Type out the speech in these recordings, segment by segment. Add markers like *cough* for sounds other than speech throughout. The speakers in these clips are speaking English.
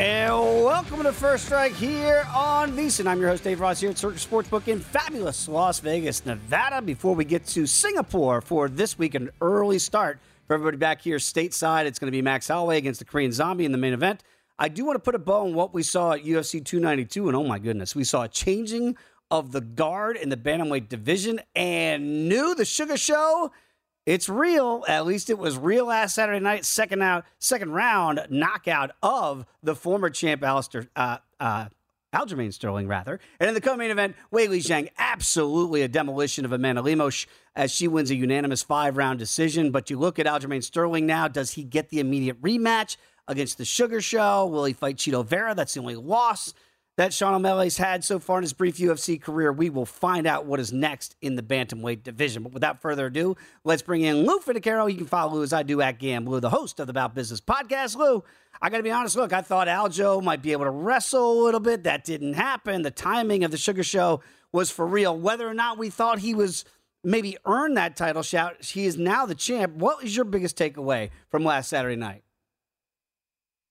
And welcome to First Strike here on VSiN. I'm your host, Dave Ross, here at Circus Sportsbook in fabulous Las Vegas, Nevada. Before we get to Singapore for this week, an early start for everybody back here stateside. It's going to be Max Holloway against the Korean Zombie in the main event. I do want to put a bow on what we saw at UFC 292, and oh my goodness, we saw a changing of the guard in the bantamweight division, and knew the Sugar Show it's real. At least it was real last Saturday night. Second out, second round knockout of the former champ Alistair, uh, uh, Aljamain Sterling, rather. And in the co-main event, Weili Zhang, absolutely a demolition of Amanda Lemos as she wins a unanimous five-round decision. But you look at Aljamain Sterling now. Does he get the immediate rematch against the Sugar Show? Will he fight Chito Vera? That's the only loss that Sean O'Malley's had so far in his brief UFC career. We will find out what is next in the bantamweight division. But without further ado, let's bring in Lou Finocchiaro. You can follow Lou as I do at Gamblu, the host of the About Business podcast. Lou, I got to be honest. Look, I thought Aljo might be able to wrestle a little bit. That didn't happen. The timing of the Sugar Show was for real. Whether or not we thought he was maybe earned that title shot, he is now the champ. What was your biggest takeaway from last Saturday night?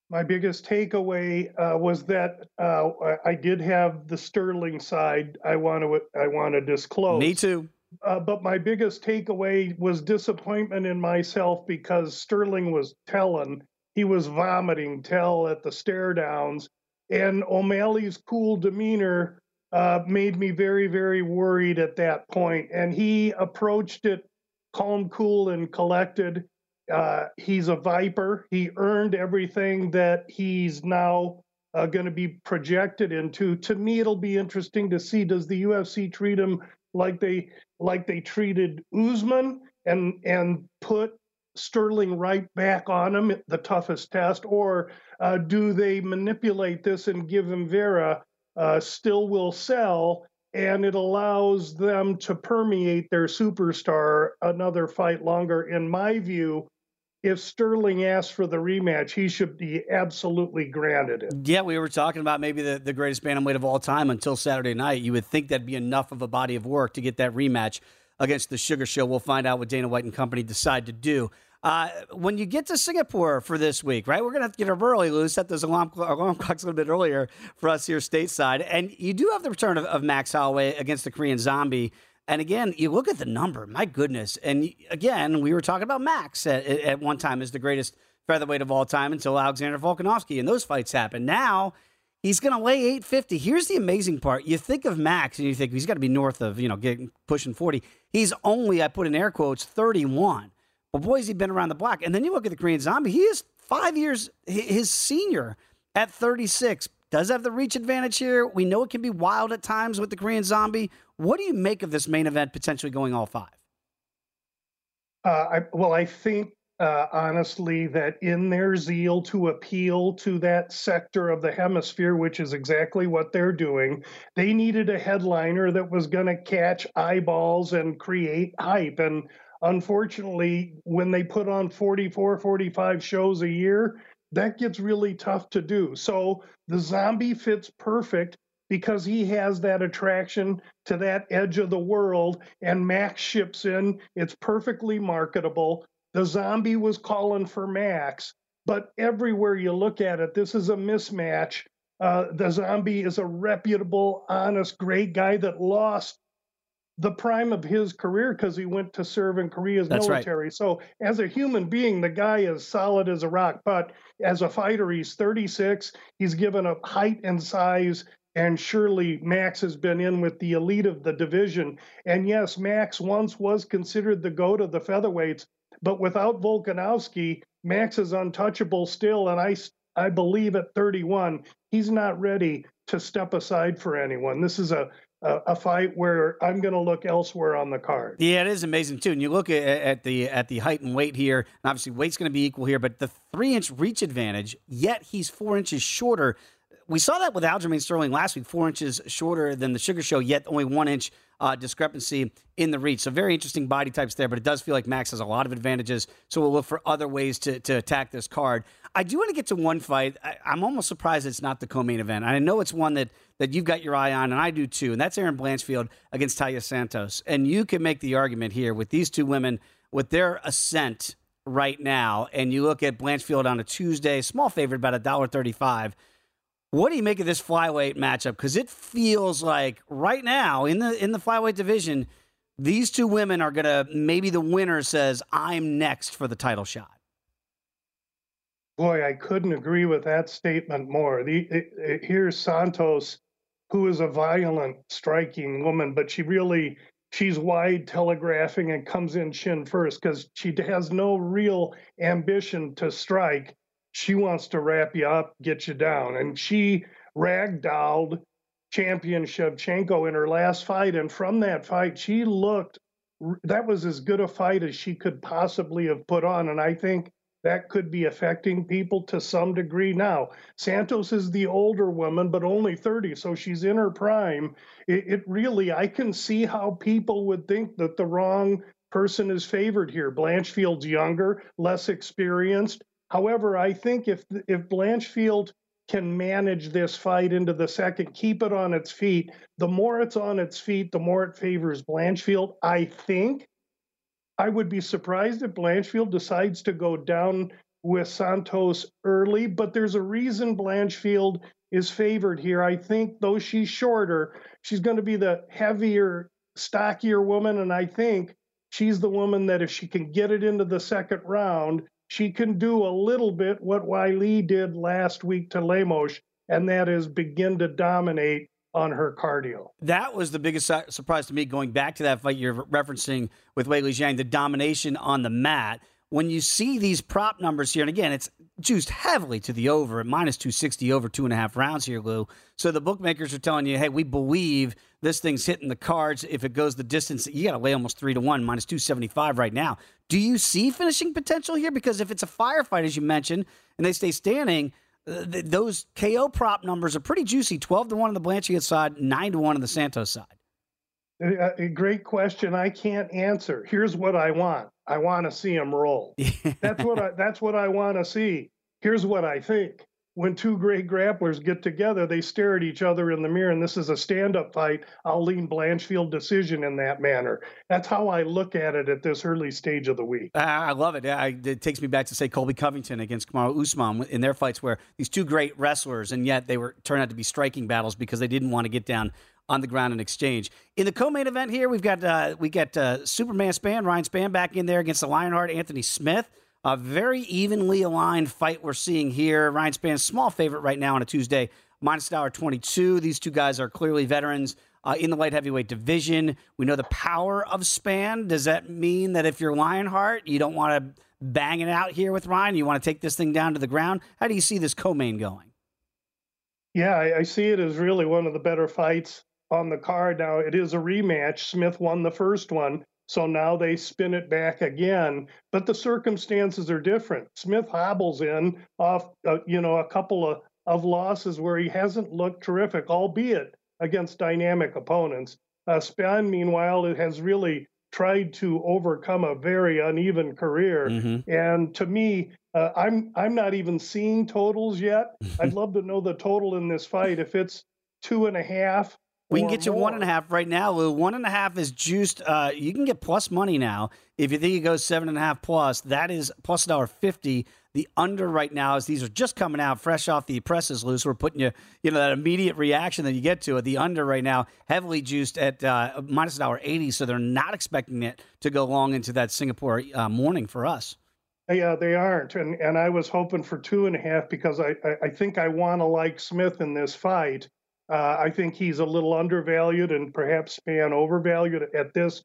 My biggest takeaway uh, was that uh, I did have the Sterling side. I want to I want to disclose. Me too. Uh, but my biggest takeaway was disappointment in myself because Sterling was telling he was vomiting tell at the stare downs, and O'Malley's cool demeanor uh, made me very very worried at that point. And he approached it calm, cool, and collected uh, he's a Viper. He earned everything that he's now uh, going to be projected into. To me, it'll be interesting to see does the UFC treat him like they like they treated Usman and and put Sterling right back on him, the toughest test, or uh, do they manipulate this and give him Vera? Uh, still will sell, and it allows them to permeate their superstar another fight longer. In my view, if Sterling asks for the rematch, he should be absolutely granted it. Yeah, we were talking about maybe the, the greatest bantamweight of all time until Saturday night. You would think that'd be enough of a body of work to get that rematch against the Sugar Show. We'll find out what Dana White and company decide to do. Uh, when you get to Singapore for this week, right? We're going to have to get up early, Lou. Set those alarm, alarm clocks a little bit earlier for us here stateside. And you do have the return of, of Max Holloway against the Korean Zombie. And again, you look at the number, my goodness. And again, we were talking about Max at, at one time as the greatest featherweight of all time until Alexander Volkanovski, and those fights happened. Now he's going to lay 850. Here's the amazing part: you think of Max, and you think he's got to be north of you know getting pushing 40. He's only, I put in air quotes, 31. But boy, has he been around the block. And then you look at the Korean Zombie; he is five years his senior at 36 does have the reach advantage here. We know it can be wild at times with the Korean Zombie. What do you make of this main event potentially going all five? Uh, I, well, I think uh, honestly that in their zeal to appeal to that sector of the hemisphere, which is exactly what they're doing, they needed a headliner that was going to catch eyeballs and create hype. And unfortunately, when they put on 44, 45 shows a year, that gets really tough to do. So the zombie fits perfect because he has that attraction to that edge of the world and Max ships in. It's perfectly marketable. The zombie was calling for Max, but everywhere you look at it, this is a mismatch. Uh, the zombie is a reputable, honest, great guy that lost the prime of his career because he went to serve in Korea's That's military. Right. So as a human being, the guy is solid as a rock. But as a fighter, he's 36. He's given up height and size. And surely Max has been in with the elite of the division. And yes, Max once was considered the GOAT of the featherweights, but without Volkanovski, Max is untouchable still. And I, I believe at 31, he's not ready to step aside for anyone. This is a a, fight where I'm going to look elsewhere on the card. Yeah, it is amazing too. And you look at, at the at the height and weight here, and obviously weight's going to be equal here, but the three inch reach advantage. Yet he's four inches shorter. We saw that with Aljamain Sterling last week, four inches shorter than the Sugar Show, yet only one inch uh, discrepancy in the reach. So very interesting body types there, but it does feel like Max has a lot of advantages. So we'll look for other ways to, to attack this card. I do want to get to one fight. I, am almost surprised it's not the co-main event. I know it's one that that you've got your eye on, and I do too. And that's Erin Blanchfield against Taila Santos. And you can make the argument here with these two women with their ascent right now, and you look at Blanchfield on a Tuesday, small favorite, about a dollar thirty-five. What do you make of this flyweight matchup? Because it feels like right now in the in the flyweight division, these two women are gonna maybe the winner says I'm next for the title shot. Boy, I couldn't agree with that statement more. The, it, it, here's Santos, who is a violent, striking woman, but she really she's wide telegraphing and comes in chin first because she has no real ambition to strike. She wants to wrap you up, get you down, and she ragdolled champion Shevchenko in her last fight, and from that fight, she looked that was as good a fight as she could possibly have put on, and I think that could be affecting people to some degree now. Santos is the older woman, but only 30, so she's in her prime. It, it, really, I can see how people would think that the wrong person is favored here. Blanchfield's younger, less experienced. However, I think if if Blanchfield can manage this fight into the second, keep it on its feet, the more it's on its feet, the more it favors Blanchfield. I think I would be surprised if Blanchfield decides to go down with Santos early, but there's a reason Blanchfield is favored here. I think, though she's shorter, she's going to be the heavier, stockier woman. And I think she's the woman that if she can get it into the second round, she can do a little bit what Weili did last week to Lemos, and that is begin to dominate on her cardio. That was the biggest su- surprise to me going back to that fight you're referencing with Weili Zhang, the domination on the mat. When you see these prop numbers here, and again, it's juiced heavily to the over at minus 260 over two and a half rounds here, Lou. So the bookmakers are telling you, hey, we believe this thing's hitting the cards. If it goes the distance, you got to lay almost three to one, minus 275 right now. Do you see finishing potential here? Because if it's a firefight, as you mentioned, and they stay standing, uh, those KO prop numbers are pretty juicy 12 to 1 on the Blanchfield side, 9 to 1 on the Santos side. A great question. I can't answer. Here's what I want. I want to see him roll. *laughs* that's what I. That's what I want to see. Here's what I think when two great grapplers get together, they stare at each other in the mirror, and this is a stand up fight. I'll lean Blanchfield decision in that manner. That's how I look at it at this early stage of the week. I love it. it takes me back to, say, Colby Covington against Kamaru Usman in their fights, where these two great wrestlers, and yet they were turned out to be striking battles because they didn't want to get down on the ground in exchange. In the co-main event here, we've got uh, we got uh, Superman Spann, Ryan Spann back in there against the Lionheart, Anthony Smith. A very evenly aligned fight we're seeing here. Ryan Spann's small favorite right now on a Tuesday, minus dollar twenty two. These two guys are clearly veterans uh, in the light heavyweight division. We know the power of Spann. Does that mean that if you're Lionheart, you don't want to bang it out here with Ryan? You want to take this thing down to the ground? How do you see this co-main going? Yeah, I, I see it as really one of the better fights on the card. Now it is a rematch. Smith won the first one. So now they spin it back again, but the circumstances are different. Smith hobbles in off, uh, you know, a couple of, of losses where he hasn't looked terrific, albeit against dynamic opponents. Uh, Spann, meanwhile, has really tried to overcome a very uneven career. Mm-hmm. And to me, uh, I'm I'm not even seeing totals yet. *laughs* I'd love to know the total in this fight. If it's two and a half, We can get you more. one and a half right now, Lou. One and a half is juiced. Uh, you can get plus money now. If you think it goes seven and a half plus, that is plus a dollar fifty. The under right now is these are just coming out fresh off the presses, Lou. So we're putting you, you know, that immediate reaction that you get to it. The under right now, heavily juiced at uh, minus a dollar eighty. So they're not expecting it to go long into that Singapore uh, morning for us. Yeah, they aren't, and and I was hoping for two and a half because I I, I think I want to like Smith in this fight. Uh, I think he's a little undervalued and perhaps Spann overvalued at this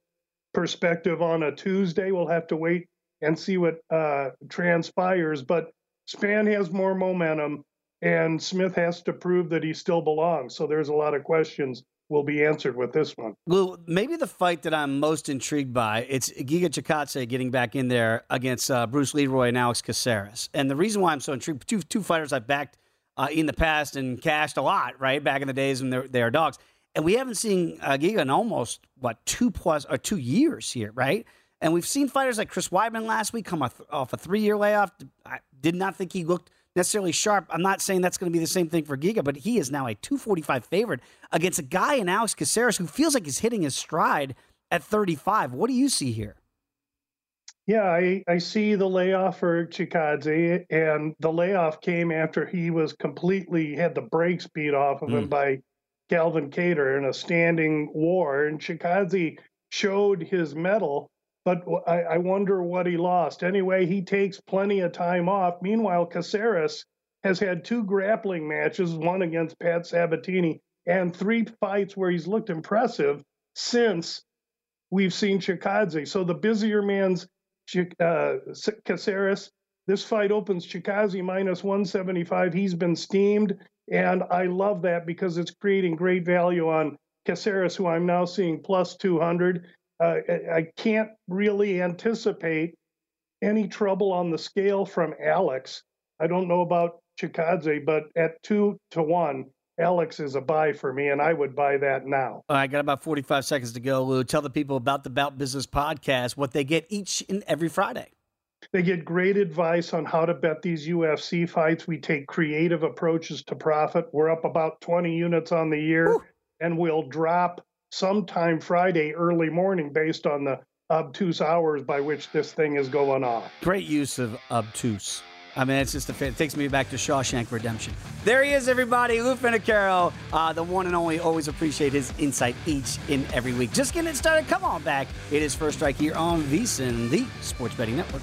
perspective on a Tuesday. We'll have to wait and see what uh, transpires. But Spann has more momentum, and Smith has to prove that he still belongs. So there's a lot of questions will be answered with this one. Well, maybe the fight that I'm most intrigued by it's Giga Chikadze getting back in there against uh, Bruce Leroy and Alex Caceres. And the reason why I'm so intrigued, two two fighters I've backed uh, in the past and cashed a lot, right? Back in the days when they are dogs. And we haven't seen uh, Giga in almost, what, two plus or two years here, right? And we've seen fighters like Chris Weidman last week come off, off a three year layoff. I did not think he looked necessarily sharp. I'm not saying that's going to be the same thing for Giga, but he is now a 245 favorite against a guy in Alex Caceres who feels like he's hitting his stride at 35. What do you see here? Yeah, I, I see the layoff for Chikadze, and the layoff came after he was completely had the brakes beat off of mm. him by Calvin Kattar in a standing war. And Chikadze showed his mettle, but I, I, wonder what he lost. Anyway, he takes plenty of time off. Meanwhile, Caceres has had two grappling matches, one against Pat Sabatini, and three fights where he's looked impressive since we've seen Chikadze. So the busier man's uh, Caceres. This fight opens Chikadze minus 175. He's been steamed, and I love that because it's creating great value on Caceres, who I'm now seeing plus 200. Uh, I can't really anticipate any trouble on the scale from Alex. I don't know about Chikadze, but at two to one, Alex is a buy for me, and I would buy that now. I got about 45 seconds to go, Lou. Tell the people about the Bout Business podcast, what they get each and every Friday. They get great advice on how to bet these UFC fights. We take creative approaches to profit. We're up about 20 units on the year, and we'll drop sometime Friday early morning based on the obtuse hours by which this thing is going off. Great use of obtuse. I mean, it's just a it takes me back to Shawshank Redemption. There he is, everybody. Lou Finocchiaro, uh, the one and only. Always appreciate his insight each and every week. Just getting it started. Come on back. It is First Strike here on VSiN, the Sports Betting Network.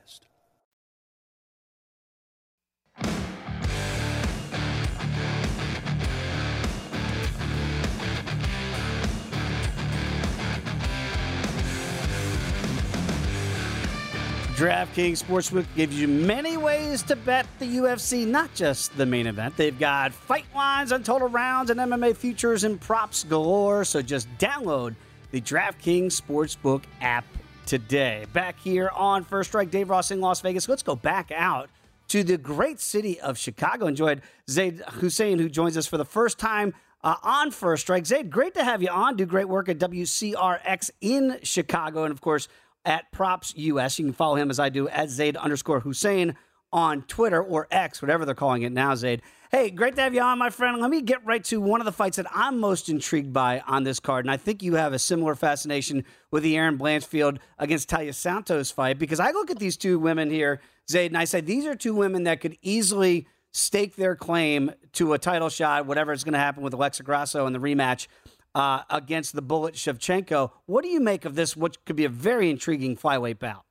DraftKings Sportsbook gives you many ways to bet the UFC, not just the main event. They've got fight lines on total rounds and MMA futures and props galore. So just download the DraftKings Sportsbook app today. Back here on First Strike, Dave Ross in Las Vegas. Let's go back out to the great city of Chicago. Enjoyed Zayd Hussein, who joins us for the first time uh, on First Strike. Zayd, great to have you on. Do great work at WCRX in Chicago. And of course, at Props US. You can follow him as I do at Zayd underscore Hussein on Twitter or X, whatever they're calling it now, Zayd. Hey, great to have you on, my friend. Let me get right to one of the fights that I'm most intrigued by on this card. And I think you have a similar fascination with the Erin Blanchfield against Taila Santos fight because I look at these two women here, Zayd, and I say these are two women that could easily stake their claim to a title shot, whatever is going to happen with Alexa Grasso in the rematch uh, against the Bullet Shevchenko. What do you make of this, what could be a very intriguing flyweight bout?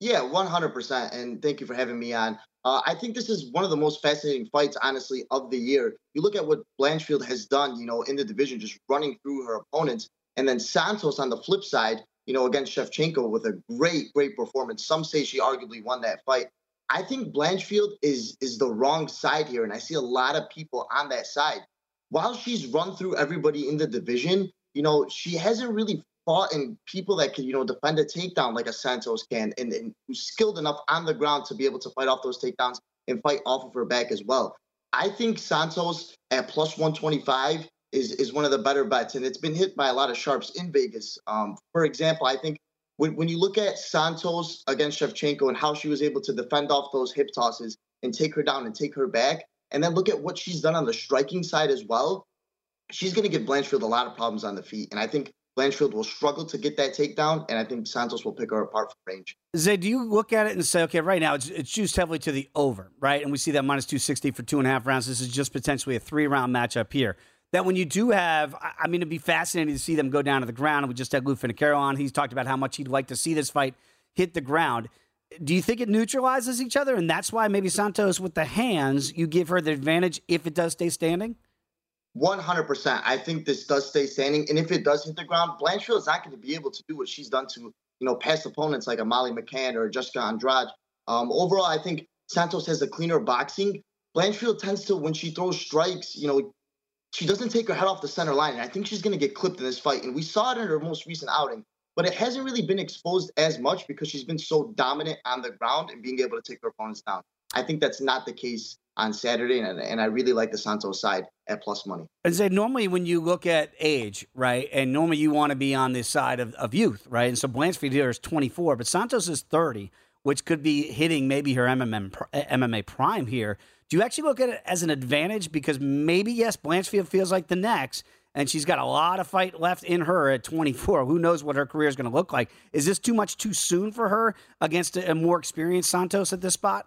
Yeah, 100%. And thank you for having me on. Uh, I think this is one of the most fascinating fights, honestly, of the year. You look at what Blanchfield has done, you know, in the division, just running through her opponents. And then Santos on the flip side, you know, against Shevchenko with a great, great performance. Some say she arguably won that fight. I think Blanchfield is is the wrong side here, and I see a lot of people on that side while she's run through everybody in the division, you know, she hasn't really fought in people that can, you know, defend a takedown like a Santos can and, and who's skilled enough on the ground to be able to fight off those takedowns and fight off of her back as well. I think Santos at plus 125 is, is one of the better bets, and it's been hit by a lot of sharps in Vegas. Um, for example, I think when, when you look at Santos against Shevchenko and how she was able to defend off those hip tosses and take her down and take her back, and then look at what she's done on the striking side as well. She's going to give Blanchfield a lot of problems on the feet. And I think Blanchfield will struggle to get that takedown, and I think Santos will pick her apart from range. Zay, do you look at it and say, okay, right now it's, it's juiced heavily to the over, right? And we see that minus 260 for two and a half rounds. This is just potentially a three round matchup here. That when you do have, I mean, it'd be fascinating to see them go down to the ground. We just had Lou Finocchiaro on. He's talked about how much he'd like to see this fight hit the ground do you think it neutralizes each other, and that's why maybe Santos with the hands you give her the advantage if it does stay standing? One hundred percent. I think this does stay standing, and if it does hit the ground, Blanchfield is not going to be able to do what she's done to you know past opponents like a Molly McCann or Jessica Andrade. Um, overall, I think Santos has a cleaner boxing. Blanchfield tends to, when she throws strikes, you know, she doesn't take her head off the center line, and I think she's going to get clipped in this fight. And we saw it in her most recent outing but it hasn't really been exposed as much because she's been so dominant on the ground and being able to take her opponents down. I think that's not the case on Saturday, and, and I really like the Santos side at plus money. And say normally when you look at age, right, and normally you want to be on this side of, of youth, right, and so Blanchfield here is 24, but Santos is 30, which could be hitting maybe her MMA eh, MMA prime here. Do you actually look at it as an advantage because maybe yes, Blanchfield feels like the next, and she's got a lot of fight left in her at 24. Who knows what her career is going to look like? Is this too much too soon for her against a more experienced Santos at this spot?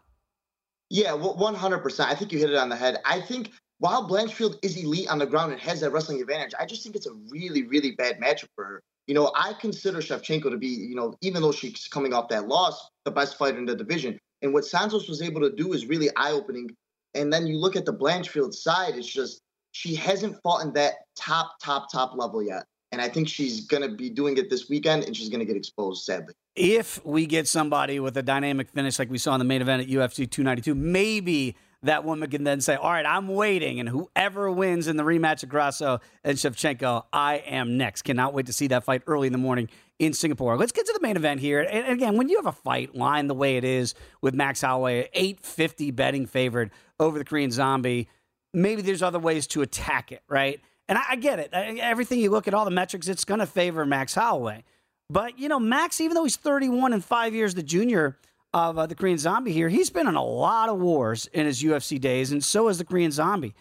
Yeah, well, 100%. I think you hit it on the head. I think while Blanchfield is elite on the ground and has that wrestling advantage, I just think it's a really, really bad matchup for her. You know, I consider Shevchenko to be, you know, even though she's coming off that loss, the best fighter in the division. And what Santos was able to do is really eye opening. And then you look at the Blanchfield side, it's just she hasn't fought in that top, top, top level yet. And I think she's going to be doing it this weekend and she's going to get exposed, sadly. If we get somebody with a dynamic finish like we saw in the main event at UFC 292, maybe that woman can then say, All right, I'm waiting. And whoever wins in the rematch of Grasso and Shevchenko, I am next. Cannot wait to see that fight early in the morning in Singapore. Let's get to the main event here. And again, when you have a fight line the way it is with Max Holloway, 850 betting favored over the Korean Zombie maybe there's other ways to attack it, right? And I, I get it. I, everything you look at all the metrics, it's going to favor Max Holloway. But you know, Max, even though he's 31 and five years the junior of uh, the Korean Zombie here, he's been in a lot of wars in his UFC days, and so has the Korean Zombie.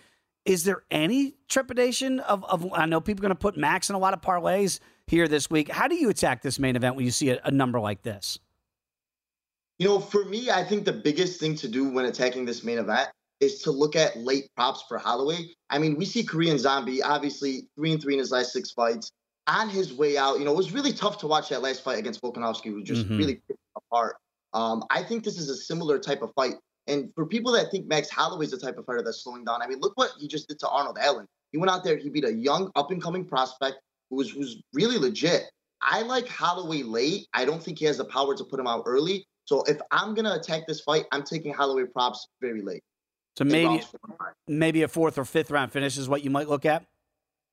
Is there any trepidation of, of I know people are going to put Max in a lot of parlays here this week. How do you attack this main event when you see a, a number like this? You know, for me, I think the biggest thing to do when attacking this main event is to look at late props for Holloway. I mean, we see Korean Zombie, obviously three and three in his last six fights. On his way out, you know, it was really tough to watch that last fight against Volkanovski, who just mm-hmm. really picked apart. Um, I think this is a similar type of fight. And for people that think Max Holloway is the type of fighter that's slowing down, I mean, look what he just did to Arnold Allen. He went out there, he beat a young, up and coming prospect who was, who's really legit. I like Holloway late. I don't think he has the power to put him out early. So if I'm gonna attack this fight, I'm taking Holloway props very late. So maybe maybe a fourth or fifth round finish is what you might look at.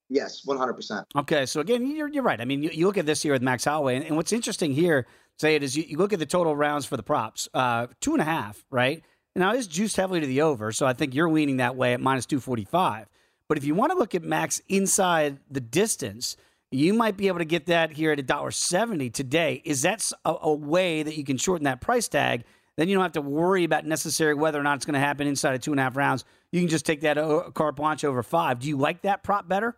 Yes, 100%. Okay, so again, you're, you're right. I mean, you, you look at this here with Max Holloway, and, and what's interesting here, say it is you, you look at the total rounds for the props, uh, two and a half, right? Now it's juiced heavily to the over, so I think you're leaning that way at minus 245. But if you want to look at Max inside the distance, you might be able to get that here at a dollar seventy today. Is that a, a way that you can shorten that price tag? Then you don't have to worry about necessarily whether or not it's going to happen inside of two and a half rounds. You can just take that uh, carte blanche over five. Do you like that prop better?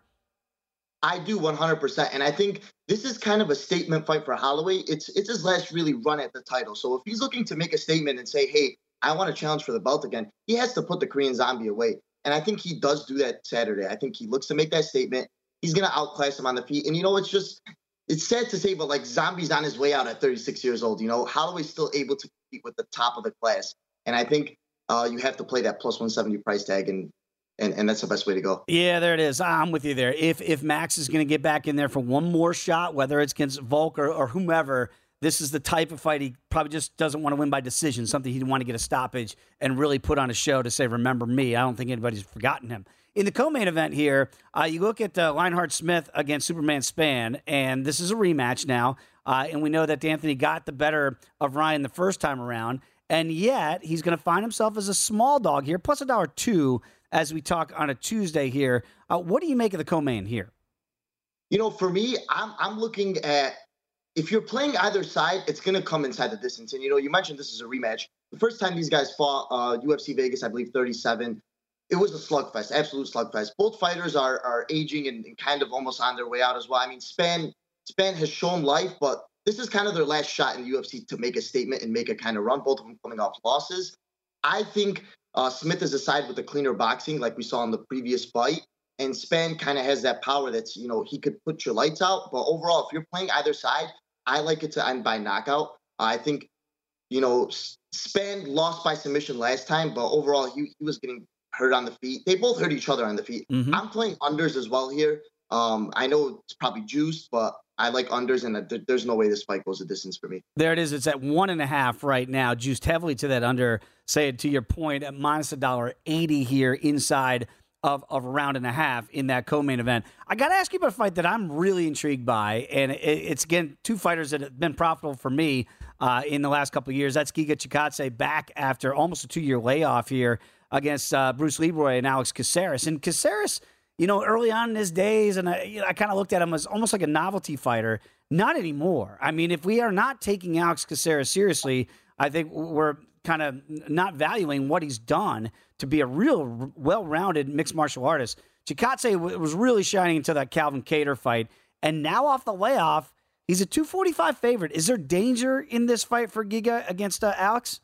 I do 100%. And I think this is kind of a statement fight for Holloway. It's it's his last really run at the title. So if he's looking to make a statement and say, hey, I want to challenge for the belt again, he has to put the Korean zombie away. And I think he does do that Saturday. I think he looks to make that statement. He's going to outclass him on the feet. And you know, it's just, it's sad to say, but like Zombie's on his way out at 36 years old. You know, Holloway's still able to compete with the top of the class. And I think uh, you have to play that plus 170 price tag. And and, and that's the best way to go. Yeah, there it is. I'm with you there. If if Max is going to get back in there for one more shot, whether it's against Volk or, or whomever, this is the type of fight he probably just doesn't want to win by decision. Something he'd want to get a stoppage and really put on a show to say, "Remember me." I don't think anybody's forgotten him. In the co-main event here, uh, you look at uh, Lionheart Smith against Superman Spann, and this is a rematch now. Uh, and we know that Anthony got the better of Ryan the first time around, and yet he's going to find himself as a small dog here, plus a dollar two as we talk on a Tuesday here. Uh, what do you make of the co-main here? You know, for me, I'm I'm looking at if you're playing either side, it's going to come inside the distance. And you know, you mentioned this is a rematch. The first time these guys fought, uh, UFC Vegas, I believe 37. It was a slugfest, absolute slugfest. Both fighters are are aging and, and kind of almost on their way out as well. I mean, Spann Spann has shown life, but this is kind of their last shot in the UFC to make a statement and make a kind of run. Both of them coming off losses. I think uh, Smith is a side with the cleaner boxing, like we saw in the previous fight. And Spann kind of has that power that's, you know, he could put your lights out. But overall, if you're playing either side, I like it to end by knockout. I think, you know, Spann lost by submission last time, but overall, he, he was getting hurt on the feet. They both hurt each other on the feet. Mm-hmm. I'm playing unders as well here. Um, I know it's probably juice, but I like unders, and there's no way this fight goes a distance for me. There it is. It's at one and a half right now, juiced heavily to that under. Say it to your point at minus a dollar eighty here inside of, of a round and a half in that co-main event. I got to ask you about a fight that I'm really intrigued by, and it, it's again two fighters that have been profitable for me uh, in the last couple of years. That's Giga Chikadze back after almost a two year layoff here against uh, Bruce Leroy and Alex Caceres, and Caceres – you know, early on in his days, and I, you know, I kind of looked at him as almost like a novelty fighter. Not anymore. I mean, if we are not taking Alex Caceres seriously, I think we're kind of not valuing what he's done to be a real well-rounded mixed martial artist. Chikadze was really shining until that Calvin Kattar fight, and now off the layoff, he's a 245 favorite. Is there danger in this fight for Giga against uh, Alex?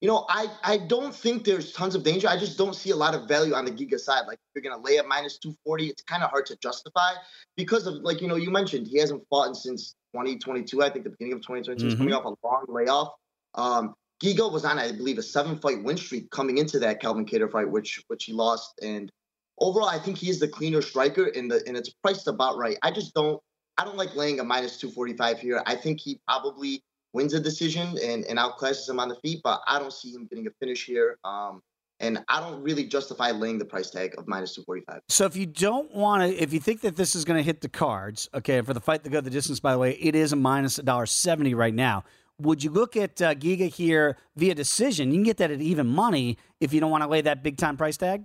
you know, I, I don't think there's tons of danger. I just don't see a lot of value on the Giga side. Like, if you're going to lay at minus 240, it's kind of hard to justify because of, like, you know, you mentioned he hasn't fought since 2022, I think the beginning of 2022. He's mm-hmm. coming off a long layoff. Um, Giga was on, I believe, a seven fight win streak coming into that Calvin Kattar fight, which which he lost. And overall, I think he is the cleaner striker, and the and it's priced about right. I just don't I don't like laying a minus 245 here. I think he probably wins a decision and, and outclasses him on the feet, but I don't see him getting a finish here. Um, and I don't really justify laying the price tag of minus 245. So if you don't want to, if you think that this is going to hit the cards, okay, for the fight to go the distance, by the way, it is a minus a dollar seventy right now. Would you look at uh, Giga here via decision? You can get that at even money if you don't want to lay that big time price tag.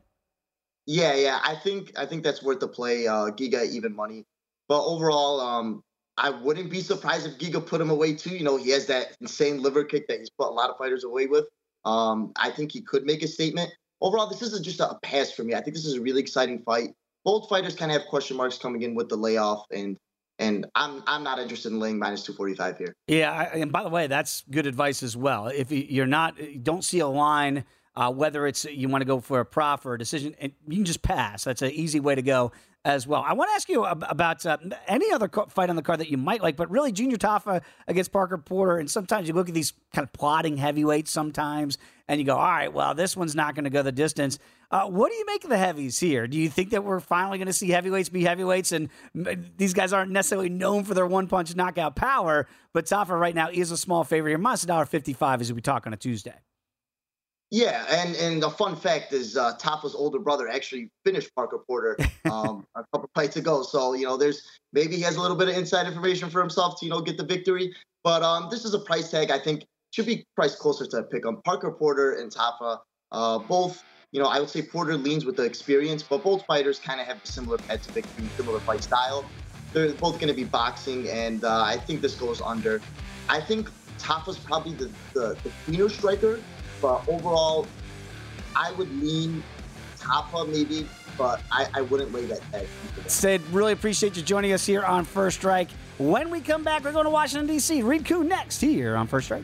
Yeah, yeah, I think I think that's worth the play. Uh, Giga even money, but overall, um, I wouldn't be surprised if Giga put him away too. You know, he has that insane liver kick that he's put a lot of fighters away with. Um, I think he could make a statement. Overall, this is just a pass for me. I think this is a really exciting fight. Both fighters kind of have question marks coming in with the layoff, and and I'm I'm not interested in laying minus two forty five here. Yeah, I, and by the way, that's good advice as well. If you're not, don't see a line. Uh, whether it's you want to go for a prof or a decision, and you can just pass. That's an easy way to go as well. I want to ask you about uh, any other fight on the card that you might like, but really Junior Tafa against Parker Porter. And sometimes you look at these kind of plotting heavyweights sometimes, and you go, all right, well, this one's not going to go the distance. Uh, what do you make of the heavies here? Do you think that we're finally going to see heavyweights be heavyweights? And these guys aren't necessarily known for their one punch knockout power, but Tafa right now is a small favorite here. Minus $1.55 as we talk on a Tuesday. Yeah, and and the fun fact is uh, Tafa's older brother actually finished Parker Porter um, *laughs* a couple fights ago. So you know, there's maybe he has a little bit of inside information for himself to you know get the victory. But um, this is a price tag I think should be priced closer to a pick. on Parker Porter and Tafa, uh, both you know, I would say Porter leans with the experience, but both fighters kind of have similar path to similar fight style. They're both going to be boxing, and uh, I think this goes under. I think Tafa's probably the, the, the cleaner striker, but overall, I would lean Tafa maybe, but I, I wouldn't lay that tag. Sid, really appreciate you joining us here on First Strike. When we come back, we're going to Washington, D.C. Reed Kuhn next here on First Strike.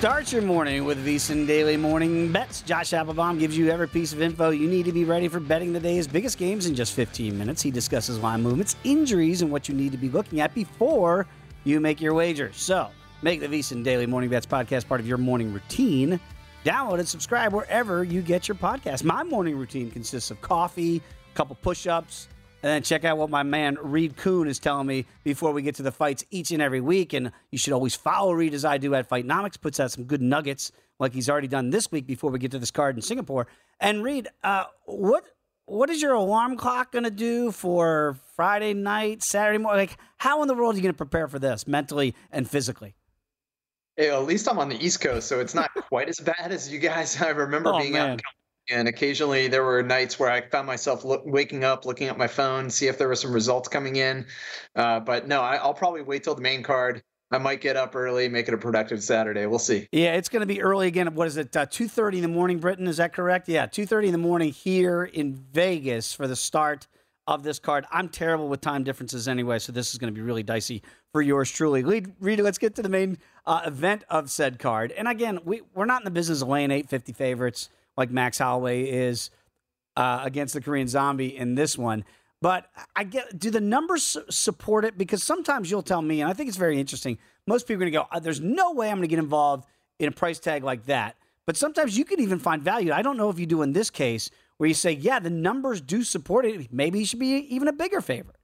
Start your morning with VSiN Daily Morning Bets. Josh Applebaum gives you every piece of info you need to be ready for betting the day's biggest games in just 15 minutes. He discusses line movements, injuries, and what you need to be looking at before you make your wager. So, make the VSiN Daily Morning Bets podcast part of your morning routine. Download and subscribe wherever you get your podcast. My morning routine consists of coffee, a couple push ups, and then check out what my man Reed Kuhn is telling me before we get to the fights each and every week. And you should always follow Reed as I do at Fightnomics. Puts out some good nuggets like he's already done this week before we get to this card in Singapore. And Reed, uh, what what is your alarm clock going to do for Friday night, Saturday morning? Like, how in the world are you going to prepare for this mentally and physically? Hey, at least I'm on the East Coast, so it's not *laughs* quite as bad as you guys. *laughs* I remember Oh, being man. out in and occasionally there were nights where I found myself look, waking up, looking at my phone, see if there were some results coming in. Uh, but no, I, I'll probably wait till the main card. I might get up early, make it a productive Saturday. We'll see. Yeah, it's going to be early again. What is it? Uh, Two thirty in the morning, Britain. Is that correct? Yeah, two thirty in the morning here in Vegas for the start of this card. I'm terrible with time differences anyway, so this is going to be really dicey for yours truly. Reed, let's get to the main uh, event of said card. And again, we we're not in the business of laying eight fifty favorites like Max Holloway is uh, against the Korean Zombie in this one. But I get, do the numbers support it? Because sometimes you'll tell me, and I think it's very interesting. Most people are going to go, "Uh, "There's no way I'm going to get involved in a price tag like that." But sometimes you can even find value. I don't know if you do in this case, where you say, "Yeah, the numbers do support it. Maybe he should be even a bigger favorite."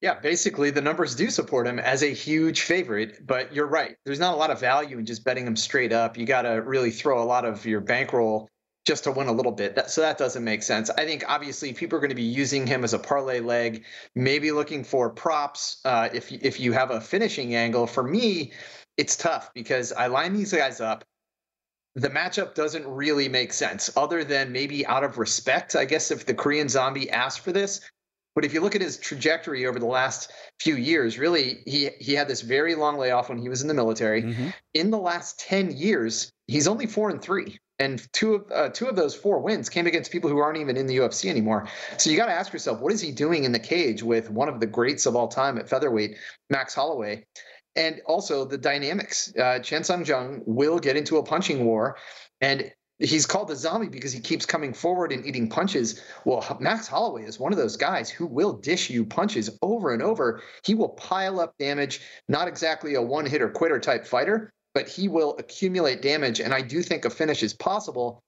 Yeah, basically the numbers do support him as a huge favorite, but you're right. There's not a lot of value in just betting him straight up. You got to really throw a lot of your bankroll just to win a little bit. That, so that doesn't make sense. I think obviously people are going to be using him as a parlay leg, maybe looking for props uh, if if you have a finishing angle. For me, it's tough because I line these guys up. The matchup doesn't really make sense, other than maybe out of respect, I guess, if the Korean Zombie asked for this. But if you look at his trajectory over the last few years, really, he he had this very long layoff when he was in the military. Mm-hmm. In the last ten years, he's only four and three, and two of uh, two of those four wins came against people who aren't even in the UFC anymore. So you got to ask yourself, what is he doing in the cage with one of the greats of all time at featherweight, Max Holloway? And also the dynamics. Uh, Chan Sung Jung will get into a punching war, and he's called the zombie because he keeps coming forward and eating punches. Well, Max Holloway is one of those guys who will dish you punches over and over. He will pile up damage, not exactly a one hitter quitter type fighter, but he will accumulate damage. And I do think a finish is possible.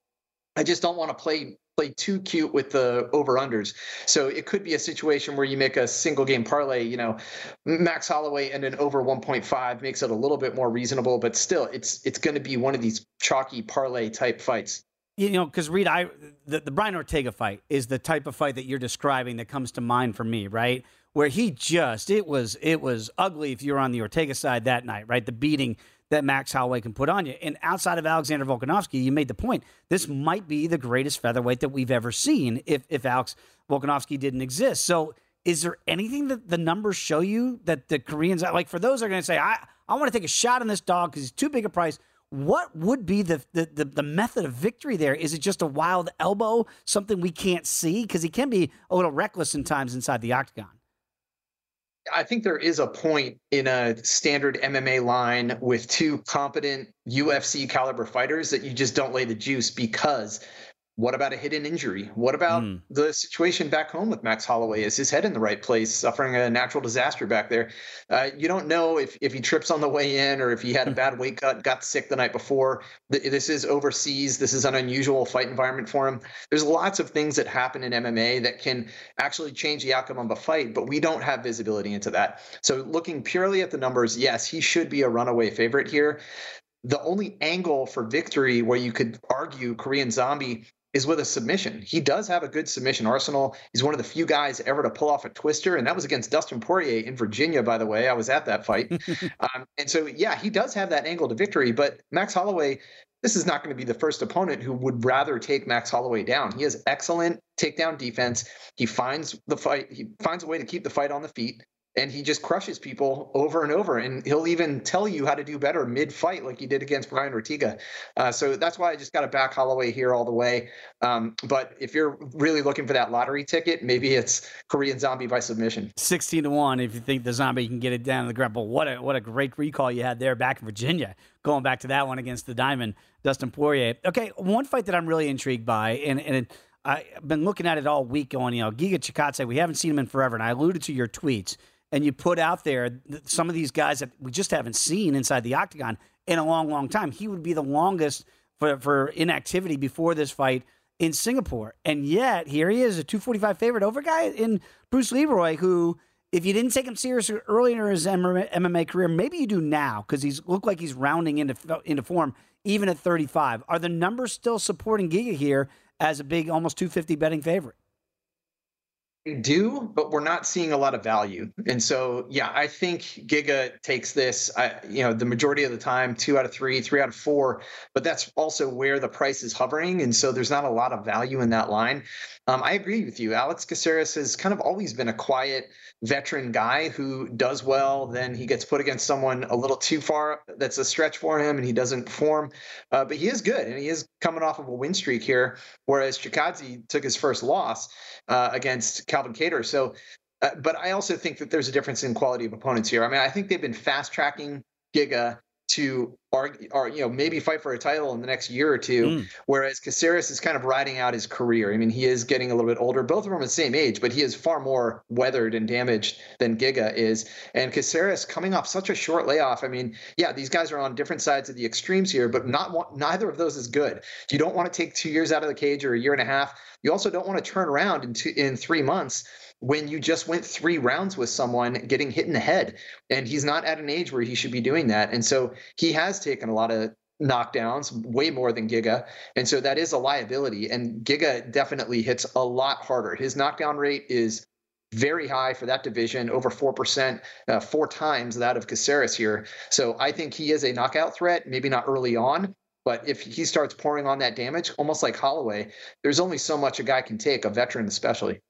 I just don't want to play play too cute with the over unders. So it could be a situation where you make a single game parlay, you know, Max Holloway and an over 1.5 makes it a little bit more reasonable, but still it's it's going to be one of these chalky parlay type fights. You know, because Reed, I the, the Brian Ortega fight is the type of fight that you're describing that comes to mind for me, right? Where he just it was it was ugly if you were on the Ortega side that night, right? The beating that Max Holloway can put on you. And outside of Alexander Volkanovski, you made the point. This might be the greatest featherweight that we've ever seen if if Alex Volkanovski didn't exist. So is there anything that the numbers show you that the Koreans like for those are going to say I I want to take a shot on this dog because he's too big a price. What would be the, the, the the method of victory there? Is it just a wild elbow, something we can't see? Because he can be a little reckless in times inside the octagon. I think there is a point in a standard MMA line with two competent UFC caliber fighters that you just don't lay the juice because what about a hidden injury? What about mm. the situation back home with Max Holloway? Is his head in the right place, suffering a natural disaster back there? Uh, you don't know if, if he trips on the way in or if he had a *laughs* bad weight cut, got sick the night before. This is overseas. This is an unusual fight environment for him. There's lots of things that happen in MMA that can actually change the outcome of a fight, but we don't have visibility into that. So, looking purely at the numbers, yes, he should be a runaway favorite here the only angle for victory where you could argue Korean Zombie is with a submission. He does have a good submission arsenal. He's one of the few guys ever to pull off a twister, and that was against Dustin Poirier in Virginia, by the way. I was at that fight. *laughs* um, and so, yeah, he does have that angle to victory, but Max Holloway, this is not going to be the first opponent who would rather take Max Holloway down. He has excellent takedown defense. He finds the fight, he finds a way to keep the fight on the feet and he just crushes people over and over. And he'll even tell you how to do better mid fight, like he did against Brian Ortega. Uh, so that's why I just got to back Holloway here all the way. Um, but if you're really looking for that lottery ticket, maybe it's Korean Zombie by submission. Sixteen to one. If you think the Zombie can get it down to the ground, but what a what a great recall you had there back in Virginia. Going back to that one against the Diamond, Dustin Poirier. Okay, one fight that I'm really intrigued by, and and. I've been looking at it all week going, you know, Giga Chikadze, we haven't seen him in forever. And I alluded to your tweets and you put out there some of these guys that we just haven't seen inside the octagon in a long, long time. He would be the longest for, for inactivity before this fight in Singapore. And yet, here he is, a 245 favorite over guy in Bruce Leroy, who, if you didn't take him seriously earlier in his MMA career, maybe you do now because he's looked like he's rounding into, into form even at 35. Are the numbers still supporting Giga here as a big, almost 250 betting favorite? Do, but we're not seeing a lot of value. And so, yeah, I think Giga takes this, I, you know, the majority of the time, two out of three, three out of four, but that's also where the price is hovering. And so there's not a lot of value in that line. Um, I agree with you. Alex Caceres has kind of always been a quiet veteran guy who does well. Then he gets put against someone a little too far. That's a stretch for him, and he doesn't perform. Uh, but he is good, and he is coming off of a win streak here. Whereas Chikadze took his first loss uh, against Calvin Kattar. So, uh, but I also think that there's a difference in quality of opponents here. I mean, I think they've been fast tracking Giga to argue, or you know maybe fight for a title in the next year or two. Mm. Whereas Caceres is kind of riding out his career. I mean, he is getting a little bit older. Both of them are the same age, but he is far more weathered and damaged than Giga is. And Caceres coming off such a short layoff. I mean, yeah, these guys are on different sides of the extremes here, but not neither of those is good. You don't want to take two years out of the cage or a year and a half. You also don't want to turn around in two, in three months when you just went three rounds with someone getting hit in the head. And he's not at an age where he should be doing that. And so he has taken a lot of knockdowns, way more than Giga. And so that is a liability. And Giga definitely hits a lot harder. His knockdown rate is very high for that division, over 4%, uh, four times that of Caceres here. So I think he is a knockout threat, maybe not early on. But if he starts pouring on that damage, almost like Holloway, there's only so much a guy can take, a veteran especially.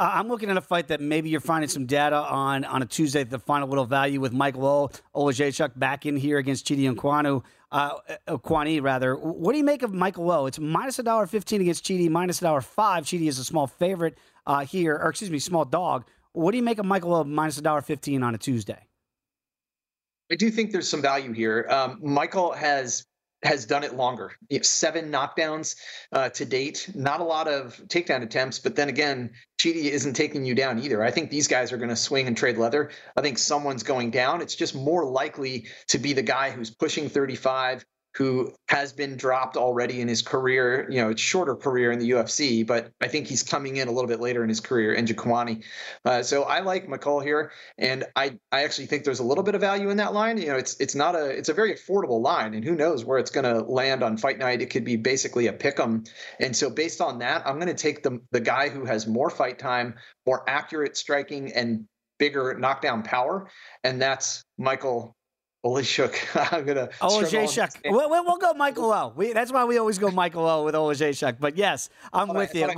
Uh, I'm looking at a fight that maybe you're finding some data on on a Tuesday, the final little value with Michael O. Oleksiejczuk back in here against Chidi uh, uh, Kwani rather. What do you make of Michael O? It's minus a dollar fifteen against Chidi, minus a dollar five. Chidi is a small favorite uh, here, or excuse me, small dog. What do you make of Michael O minus a dollar fifteen on a Tuesday? I do think there's some value here. Um, Michael has has done it longer. You know, seven knockdowns uh, to date. Not a lot of takedown attempts, but then again, Chidi isn't taking you down either. I think these guys are going to swing and trade leather. I think someone's going down. It's just more likely to be the guy who's pushing 35, who has been dropped already in his career, you know, it's shorter career in the UFC, but I think he's coming in a little bit later in his career in Njokuani. Uh, so I like McCall here, and I I actually think there's a little bit of value in that line. You know, it's it's not a it's a very affordable line, and who knows where it's going to land on fight night? It could be basically a pick 'em. And so based on that, I'm going to take the the guy who has more fight time, more accurate striking, and bigger knockdown power, and that's Michael Oleksiejczuk. *laughs* I'm gonna. Oleksiejczuk. We'll, we'll, go Michael O. We, that's why we always go Michael O with Oleksiejczuk. But yes, I'm with you.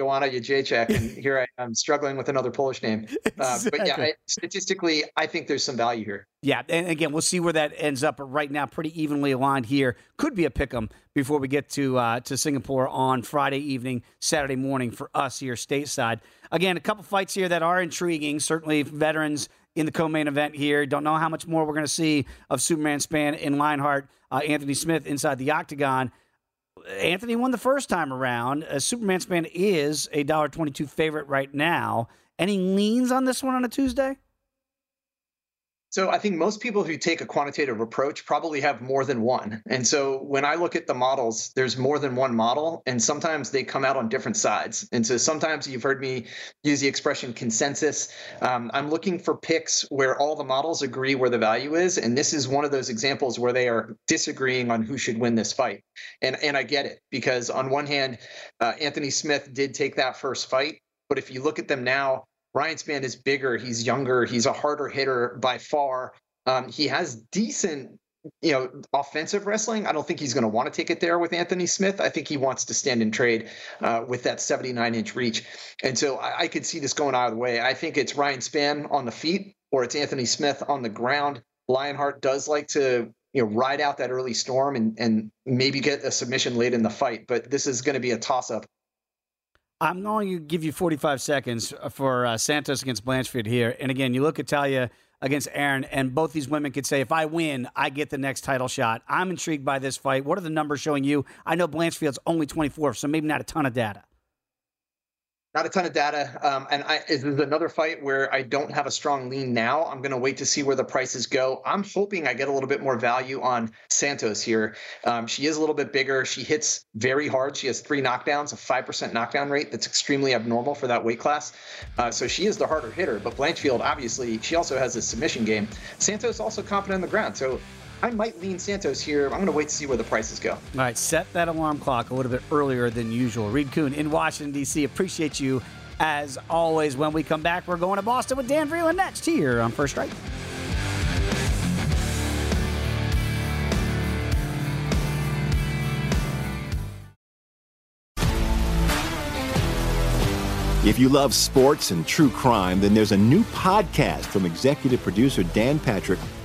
Joanna Jacek, and here I am struggling with another Polish name. *laughs* Uh, exactly. But yeah, I, statistically, I think there's some value here. Yeah, and again, we'll see where that ends up. But right now, pretty evenly aligned here. Could be a pick 'em before we get to uh, to Singapore on Friday evening, Saturday morning for us here stateside. Again, a couple fights here that are intriguing. Certainly, veterans in the co-main event here. Don't know how much more we're going to see of Superman Spann and Lionheart, uh, Anthony Smith inside the octagon. Anthony won the first time around. Uh, Superman Spann is a dollar twenty-two favorite right now. Any leans on this one on a Tuesday? So I think most people who take a quantitative approach probably have more than one. And so when I look at the models, there's more than one model, and sometimes they come out on different sides. And so sometimes you've heard me use the expression consensus. Um, I'm looking for picks where all the models agree where the value is, and this is one of those examples where they are disagreeing on who should win this fight. And and I get it because on one hand, uh, Anthony Smith did take that first fight, but if you look at them now, Ryan Spann is bigger. He's younger. He's a harder hitter by far. Um, he has decent, you know, offensive wrestling. I don't think he's going to want to take it there with Anthony Smith. I think he wants to stand and trade uh, with that 79 inch reach. And so I, I could see this going either way. I think it's Ryan Spann on the feet or it's Anthony Smith on the ground. Lionheart does like to you know ride out that early storm and and maybe get a submission late in the fight but this is going to be a toss up I'm going to give you 45 seconds for uh, Santos against Blanchfield here. And again, you look at Taila against Erin, and both these women could say, if I win, I get the next title shot. I'm intrigued by this fight. What are the numbers showing you? I know Blanchfield's only 24, so maybe not a ton of data not a ton of data. Um, and I, this is another fight where I don't have a strong lean now. I'm going to wait to see where the prices go. I'm hoping I get a little bit more value on Santos here. Um, she is a little bit bigger. She hits very hard. She has three knockdowns, a 5% knockdown rate. That's extremely abnormal for that weight class. Uh, so she is the harder hitter. But Blanchfield, obviously, she also has a submission game. Santos also confident on the ground. So I might lean Santos here. I'm going to wait to see where the prices go. All right, set that alarm clock a little bit earlier than usual. Reed Kuhn in Washington, D.C. Appreciate you as always. When we come back, we're going to Boston with Dan Vreeland next here on First Strike. If you love sports and true crime, then there's a new podcast from executive producer Dan Patrick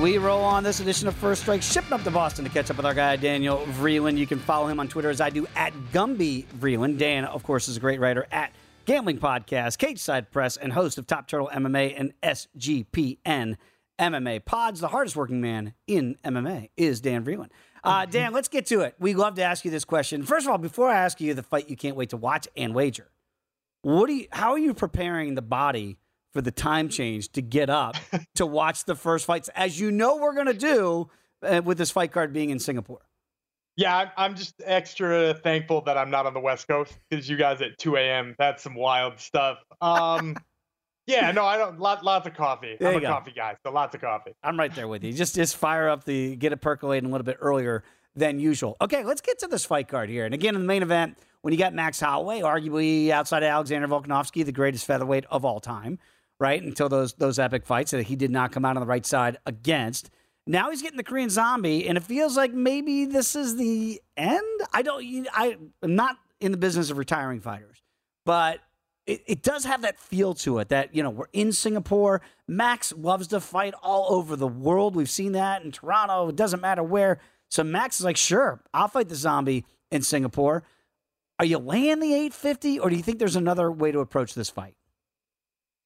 We roll on this edition of First Strike, shipping up to Boston to catch up with our guy Daniel Vreeland. You can follow him on Twitter as I do at Gumby Vreeland. Dan, of course, is a great writer at Gambling Podcast, Cage Side Press, and host of Top Turtle MMA and SGPN MMA Pods. The hardest working man in MMA is Dan Vreeland. Uh, Dan, let's get to it. We love to ask you this question. First of all, before I ask you the fight you can't wait to watch and wager, what do you? How are you preparing the body for the time change to get up *laughs* to watch the first fights, as you know we're going to do uh, with this fight card being in Singapore? Yeah, I'm just extra thankful that I'm not on the West Coast because you guys at 2 a.m. That's some wild stuff. Um, *laughs* yeah, no, I don't. Lot, lots of coffee. There I'm a go. coffee guy, so lots of coffee. I'm right there with you. Just just fire up the get it percolating a little bit earlier than usual. Okay, let's get to this fight card here. And again, in the main event, when you got Max Holloway, arguably outside of Alexander Volkanovski, the greatest featherweight of all time, right? Until those those epic fights that he did not come out on the right side against. Now he's getting the Korean Zombie, and it feels like maybe this is the end. I don't. I am not in the business of retiring fighters, but it, it does have that feel to it that, you know, we're in Singapore. Max loves to fight all over the world. We've seen that in Toronto. It doesn't matter where. So Max is like, sure, I'll fight the zombie in Singapore. Are you laying the 850 or do you think there's another way to approach this fight?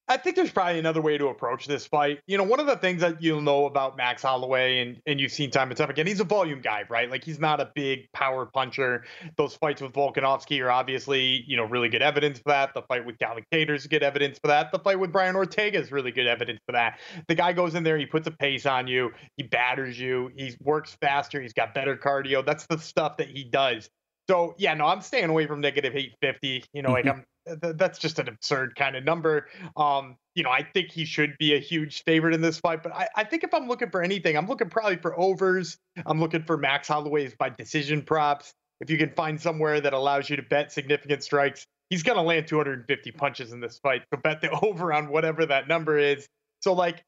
I think there's probably another way to approach this fight. You know, one of the things that you'll know about Max Holloway, and, and you've seen time and time again, he's a volume guy, right? Like he's not a big power puncher. Those fights with Volkanovski are obviously, you know, really good evidence for that. The fight with Calvin Kattar is good evidence for that. The fight with Brian Ortega is really good evidence for that. The guy goes in there, he puts a pace on you, he batters you, he works faster, he's got better cardio. That's the stuff that he does. So yeah, no, I'm staying away from negative 850. You know, like I'm th- that's just an absurd kind of number. Um, you know, I think he should be a huge favorite in this fight, but I, I think if I'm looking for anything, I'm looking probably for overs. I'm looking for Max Holloway's by decision props. If you can find somewhere that allows you to bet significant strikes, he's going to land 250 punches in this fight. So bet the *laughs* over on whatever that number is. So like,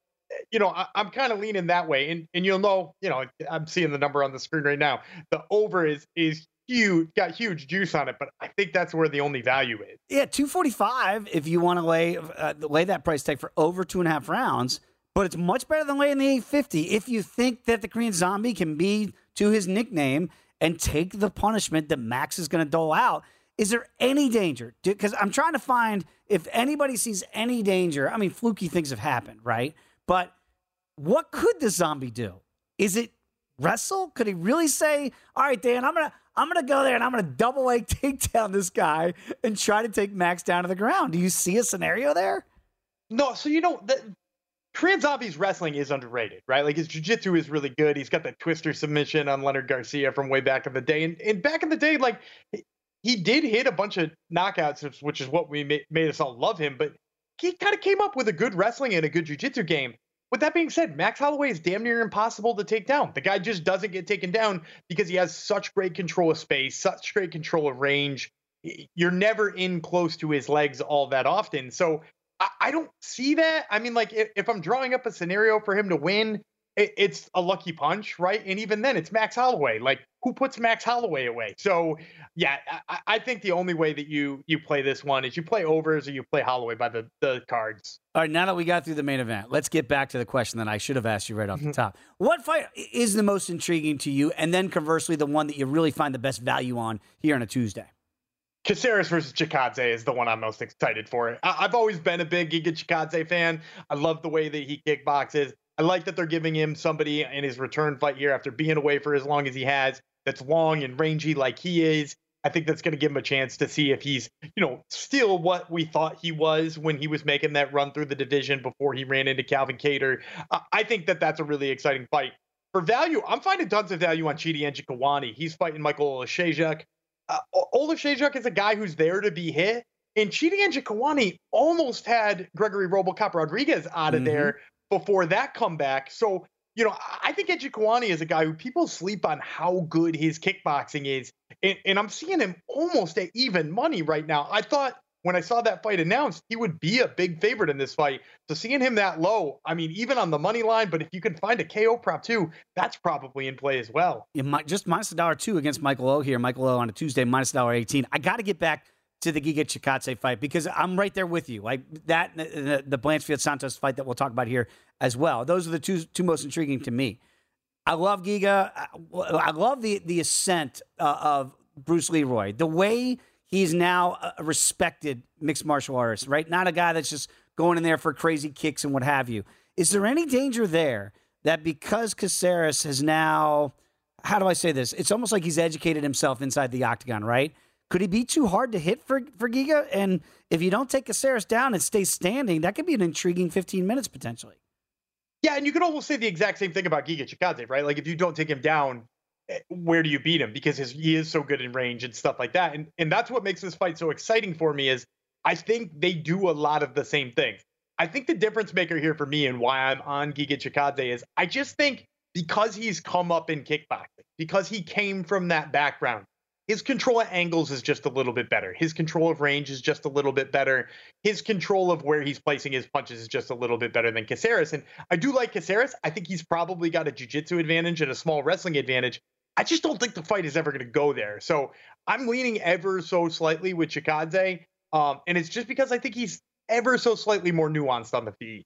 you know, I, I'm kind of leaning that way, and and you'll know, you know, I'm seeing the number on the screen right now. The over is is huge, got huge juice on it, but I think that's where the only value is. Yeah, 245 if you want to lay uh, lay that price tag for over two and a half rounds, but it's much better than laying the 850 if you think that the Korean Zombie can be to his nickname and take the punishment that Max is going to dole out. Is there any danger? Because I'm trying to find if anybody sees any danger. I mean, fluky things have happened, right? But what could the zombie do? Is it wrestle? Could he really say, "All right, Dan, I'm gonna I'm gonna go there and I'm gonna double leg *laughs* take down this guy and try to take Max down to the ground"? Do you see a scenario there? No, so you know the Korean wrestling is underrated, right? Like his jiu-jitsu is really good. He's got that twister submission on Leonard Garcia from way back in the day. And, and back in the day, like he did hit a bunch of knockouts, which is what we made, made us all love him. But he kind of came up with a good wrestling and a good jiu-jitsu game. With that being said, Max Holloway is damn near impossible to take down. The guy just doesn't get taken down because he has such great control of space, such great control of range. You're never in close to his legs all that often. So I, don't see that. I mean, like if I'm drawing up a scenario for him to win, it's a lucky punch, right? And even then, it's Max Holloway. Like who puts Max Holloway away? So yeah, I, I think the only way that you you play this one is you play overs or you play Holloway by the the cards. All right, now that we got through the main event, let's get back to the question that I should have asked you right off the mm-hmm. top. What fight is the most intriguing to you? And then conversely, the one that you really find the best value on here on a Tuesday? Caceres versus Chikadze is the one I'm most excited for. I- I've always been a big Giga Chikadze fan. I love the way that he kickboxes. I like that they're giving him somebody in his return fight here after being away for as long as he has that's long and rangy like he is. I think that's going to give him a chance to see if he's, you know, still what we thought he was when he was making that run through the division before he ran into Calvin Kattar. Uh, I think that that's a really exciting fight. For value, I'm finding tons of value on Chidi Njokuani. He's fighting Michael Oleksiejczuk. Uh, Oleksiejczuk is a guy who's there to be hit. And Chidi Njokuani almost had Gregory Robocop Rodriguez out of mm-hmm. there before that comeback. So, you know, I think Njokuani is a guy who people sleep on how good his kickboxing is. And, and I'm seeing him almost at even money right now. I thought when I saw that fight announced, he would be a big favorite in this fight. So seeing him that low, I mean, even on the money line, but if you can find a KO prop too, that's probably in play as well. Yeah, my, just minus a dollar two against Michael O here. Michael O on a Tuesday, minus dollar 18. I got to get back to the Giga Chikadze fight because I'm right there with you. Like that, the, the Blanchfield Santos fight that we'll talk about here as well. Those are the two two most intriguing to me. I love Giga. I love the the ascent uh, of Bruce Leroy. The way he's now a respected mixed martial artist, right? Not a guy that's just going in there for crazy kicks and what have you. Is there any danger there that because Caceres has now, how do I say this? It's almost like he's educated himself inside the octagon, right? Could he be too hard to hit for, for Giga? And if you don't take Caceres down and stay standing, that could be an intriguing 15 minutes potentially. Yeah, and you could almost say the exact same thing about Giga Chikadze, right? Like if you don't take him down, eh, where do you beat him because his, he is so good in range and stuff like that and and that's what makes this fight so exciting for me is i think they do a lot of the same things i think the difference maker here for me and why i'm on giga chikadze is i just think because he's come up in kickboxing because he came from that background his control of angles is just a little bit better. His control of range is just a little bit better. His control of where he's placing his punches is just a little bit better than Caceres. And I do like Caceres. I think he's probably got a jiu-jitsu advantage and a small wrestling advantage. I just don't think the fight is ever going to go there. So I'm leaning ever so slightly with Chikadze. Um, and it's just because I think he's ever so slightly more nuanced on the feet.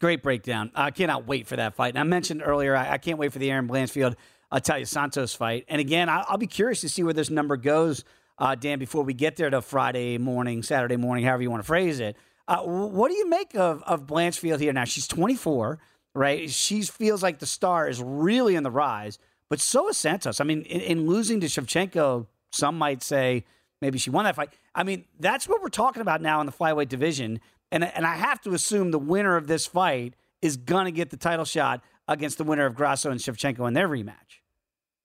Great breakdown. I cannot wait for that fight. And I mentioned earlier, I, I can't wait for the Erin Blanchfield Taila Santos fight. And again, I'll, I'll, be curious to see where this number goes, uh, Dan, before we get there to Friday morning, Saturday morning, however you want to phrase it. Uh, what do you make of, of Blanchfield here now? She's 24, right? She feels like the star is really in the rise. But so is Santos. I mean, in, in losing to Shevchenko, some might say maybe she won that fight. I mean, that's what we're talking about now in the flyweight division. And, and I have to assume the winner of this fight is going to get the title shot against the winner of Grasso and Shevchenko in their rematch.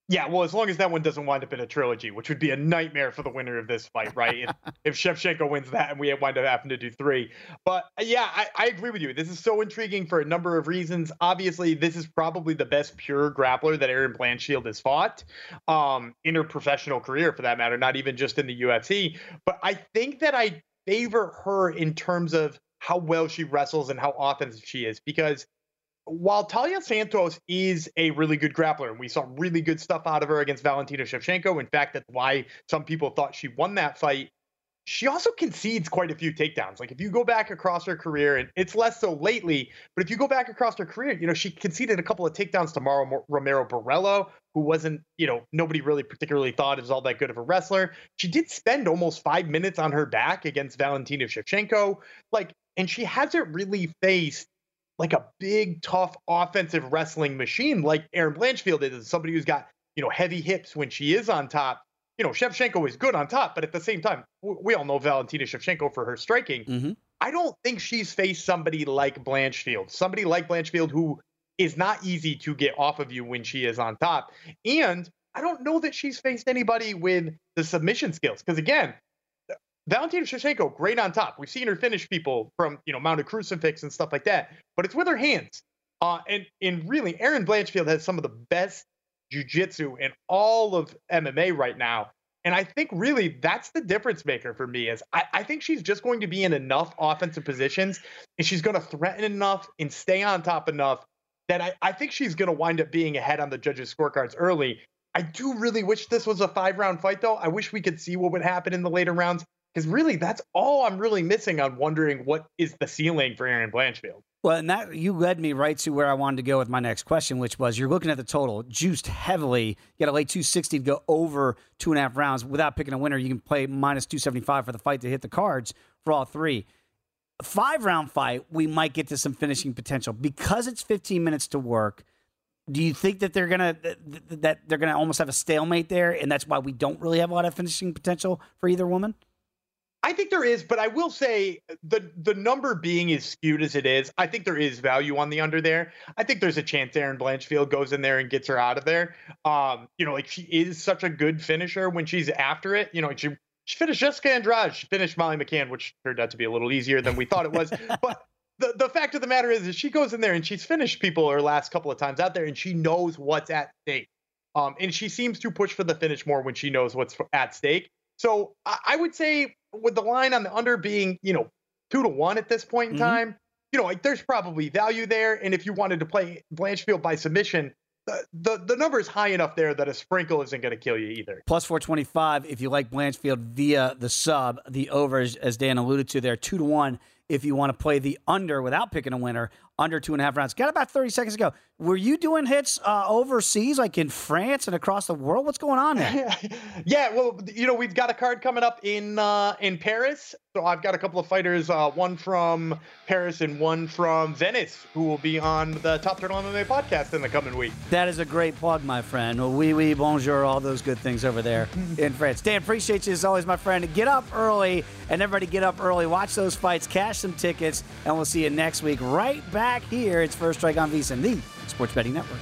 Yeah, well, as long as that one doesn't wind up in a trilogy, which would be a nightmare for the winner of this fight, right? if, *laughs* if Shevchenko wins that and we wind up having to do three. But uh, yeah, I, I, agree with you. This is so intriguing for a number of reasons. Obviously, this is probably the best pure grappler that Erin Blanchfield has fought um, in her professional career, for that matter, not even just in the UFC. But I think that I favor her in terms of how well she wrestles and how offensive she is because while Taila Santos is a really good grappler, and we saw really good stuff out of her against Valentina Shevchenko. In fact, that's why some people thought she won that fight. She also concedes quite a few takedowns. Like if you go back across her career, and it's less so lately, but if you go back across her career, you know, she conceded a couple of takedowns to Mara Romero Borella, who wasn't, you know, nobody really particularly thought was all that good of a wrestler. She did spend almost five minutes on her back against Valentina Shevchenko. Like, and she hasn't really faced like a big, tough offensive wrestling machine like Erin Blanchfield is, somebody who's got, you know, heavy hips when she is on top. You know, Shevchenko is good on top, but at the same time, we all know Valentina Shevchenko for her striking. Mm-hmm. I don't think she's faced somebody like Blanchfield, somebody like Blanchfield who is not easy to get off of you when she is on top. And I don't know that she's faced anybody with the submission skills. Because again, Valentina Shevchenko, great on top. We've seen her finish people from, you know, mounted crucifix and stuff like that, but it's with her hands. Uh, and, and really, Erin Blanchfield has some of the best jujitsu in all of MMA right now. And I think really that's the difference maker for me is I, I think she's just going to be in enough offensive positions and she's going to threaten enough and stay on top enough that I, I think she's going to wind up being ahead on the judges' scorecards early. I do really wish this was a five round fight, though. I wish we could see what would happen in the later rounds because really that's all I'm really missing on wondering what is the ceiling for Erin Blanchfield. Well, and that you led me right to where I wanted to go with my next question, which was you're looking at the total, juiced heavily. You got to lay 260 to go over two and a half rounds without picking a winner. You can play minus 275 for the fight to hit the cards for all three. Five round fight, we might get to some finishing potential because it's 15 minutes to work. Do you think that they're gonna that they're gonna almost have a stalemate there, and that's why we don't really have a lot of finishing potential for either woman? I think there is, but I will say the the number being as skewed as it is, I think there is value on the under there. I think there's a chance Erin Blanchfield goes in there and gets her out of there. Um, you know, like she is such a good finisher when she's after it. You know, she She finished Jessica Andrade. She finished Molly McCann, which turned out to be a little easier than we thought it was. *laughs* but the, the fact of the matter is, is she goes in there and she's finished people her last couple of times out there, and she knows what's at stake. Um, and she seems to push for the finish more when she knows what's at stake. So I, I would say with the line on the under being, you know, two to one at this point in Mhm. time, you know, like there's probably value there. And if you wanted to play Blanchfield by submission, the, the, the number is high enough there that a sprinkle isn't going to kill you either. Plus 425 if you like Blanchfield via the sub. The over, as, Dan alluded to there, 2 to 1 if you want to play the under without picking a winner, under two and a half rounds. Got about 30 seconds ago. Were you doing hits uh, overseas, like in France and across the world? What's going on there? *laughs* yeah, well, you know, we've got a card coming up in uh, in Paris. So I've got a couple of fighters, uh, one from Paris and one from Venice, who will be on the Top Turtle MMA podcast in the coming week. That is a great plug, my friend. Oui, oui, bonjour, all those good things over there *laughs* in France. Dan, appreciate you as always, my friend. Get up early, and everybody get up early. Watch those fights, cash some tickets, and we'll see you next week right back here. It's First Strike on VSiN, the Sports Betting Network.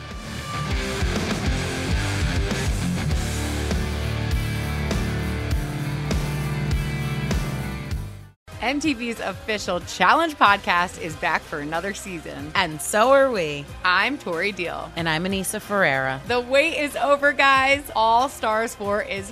MTV's official Challenge podcast is back for another season. And so are we. I'm Tori Deal. And I'm Aneesa Ferreira. The wait is over, guys. All Stars 4 is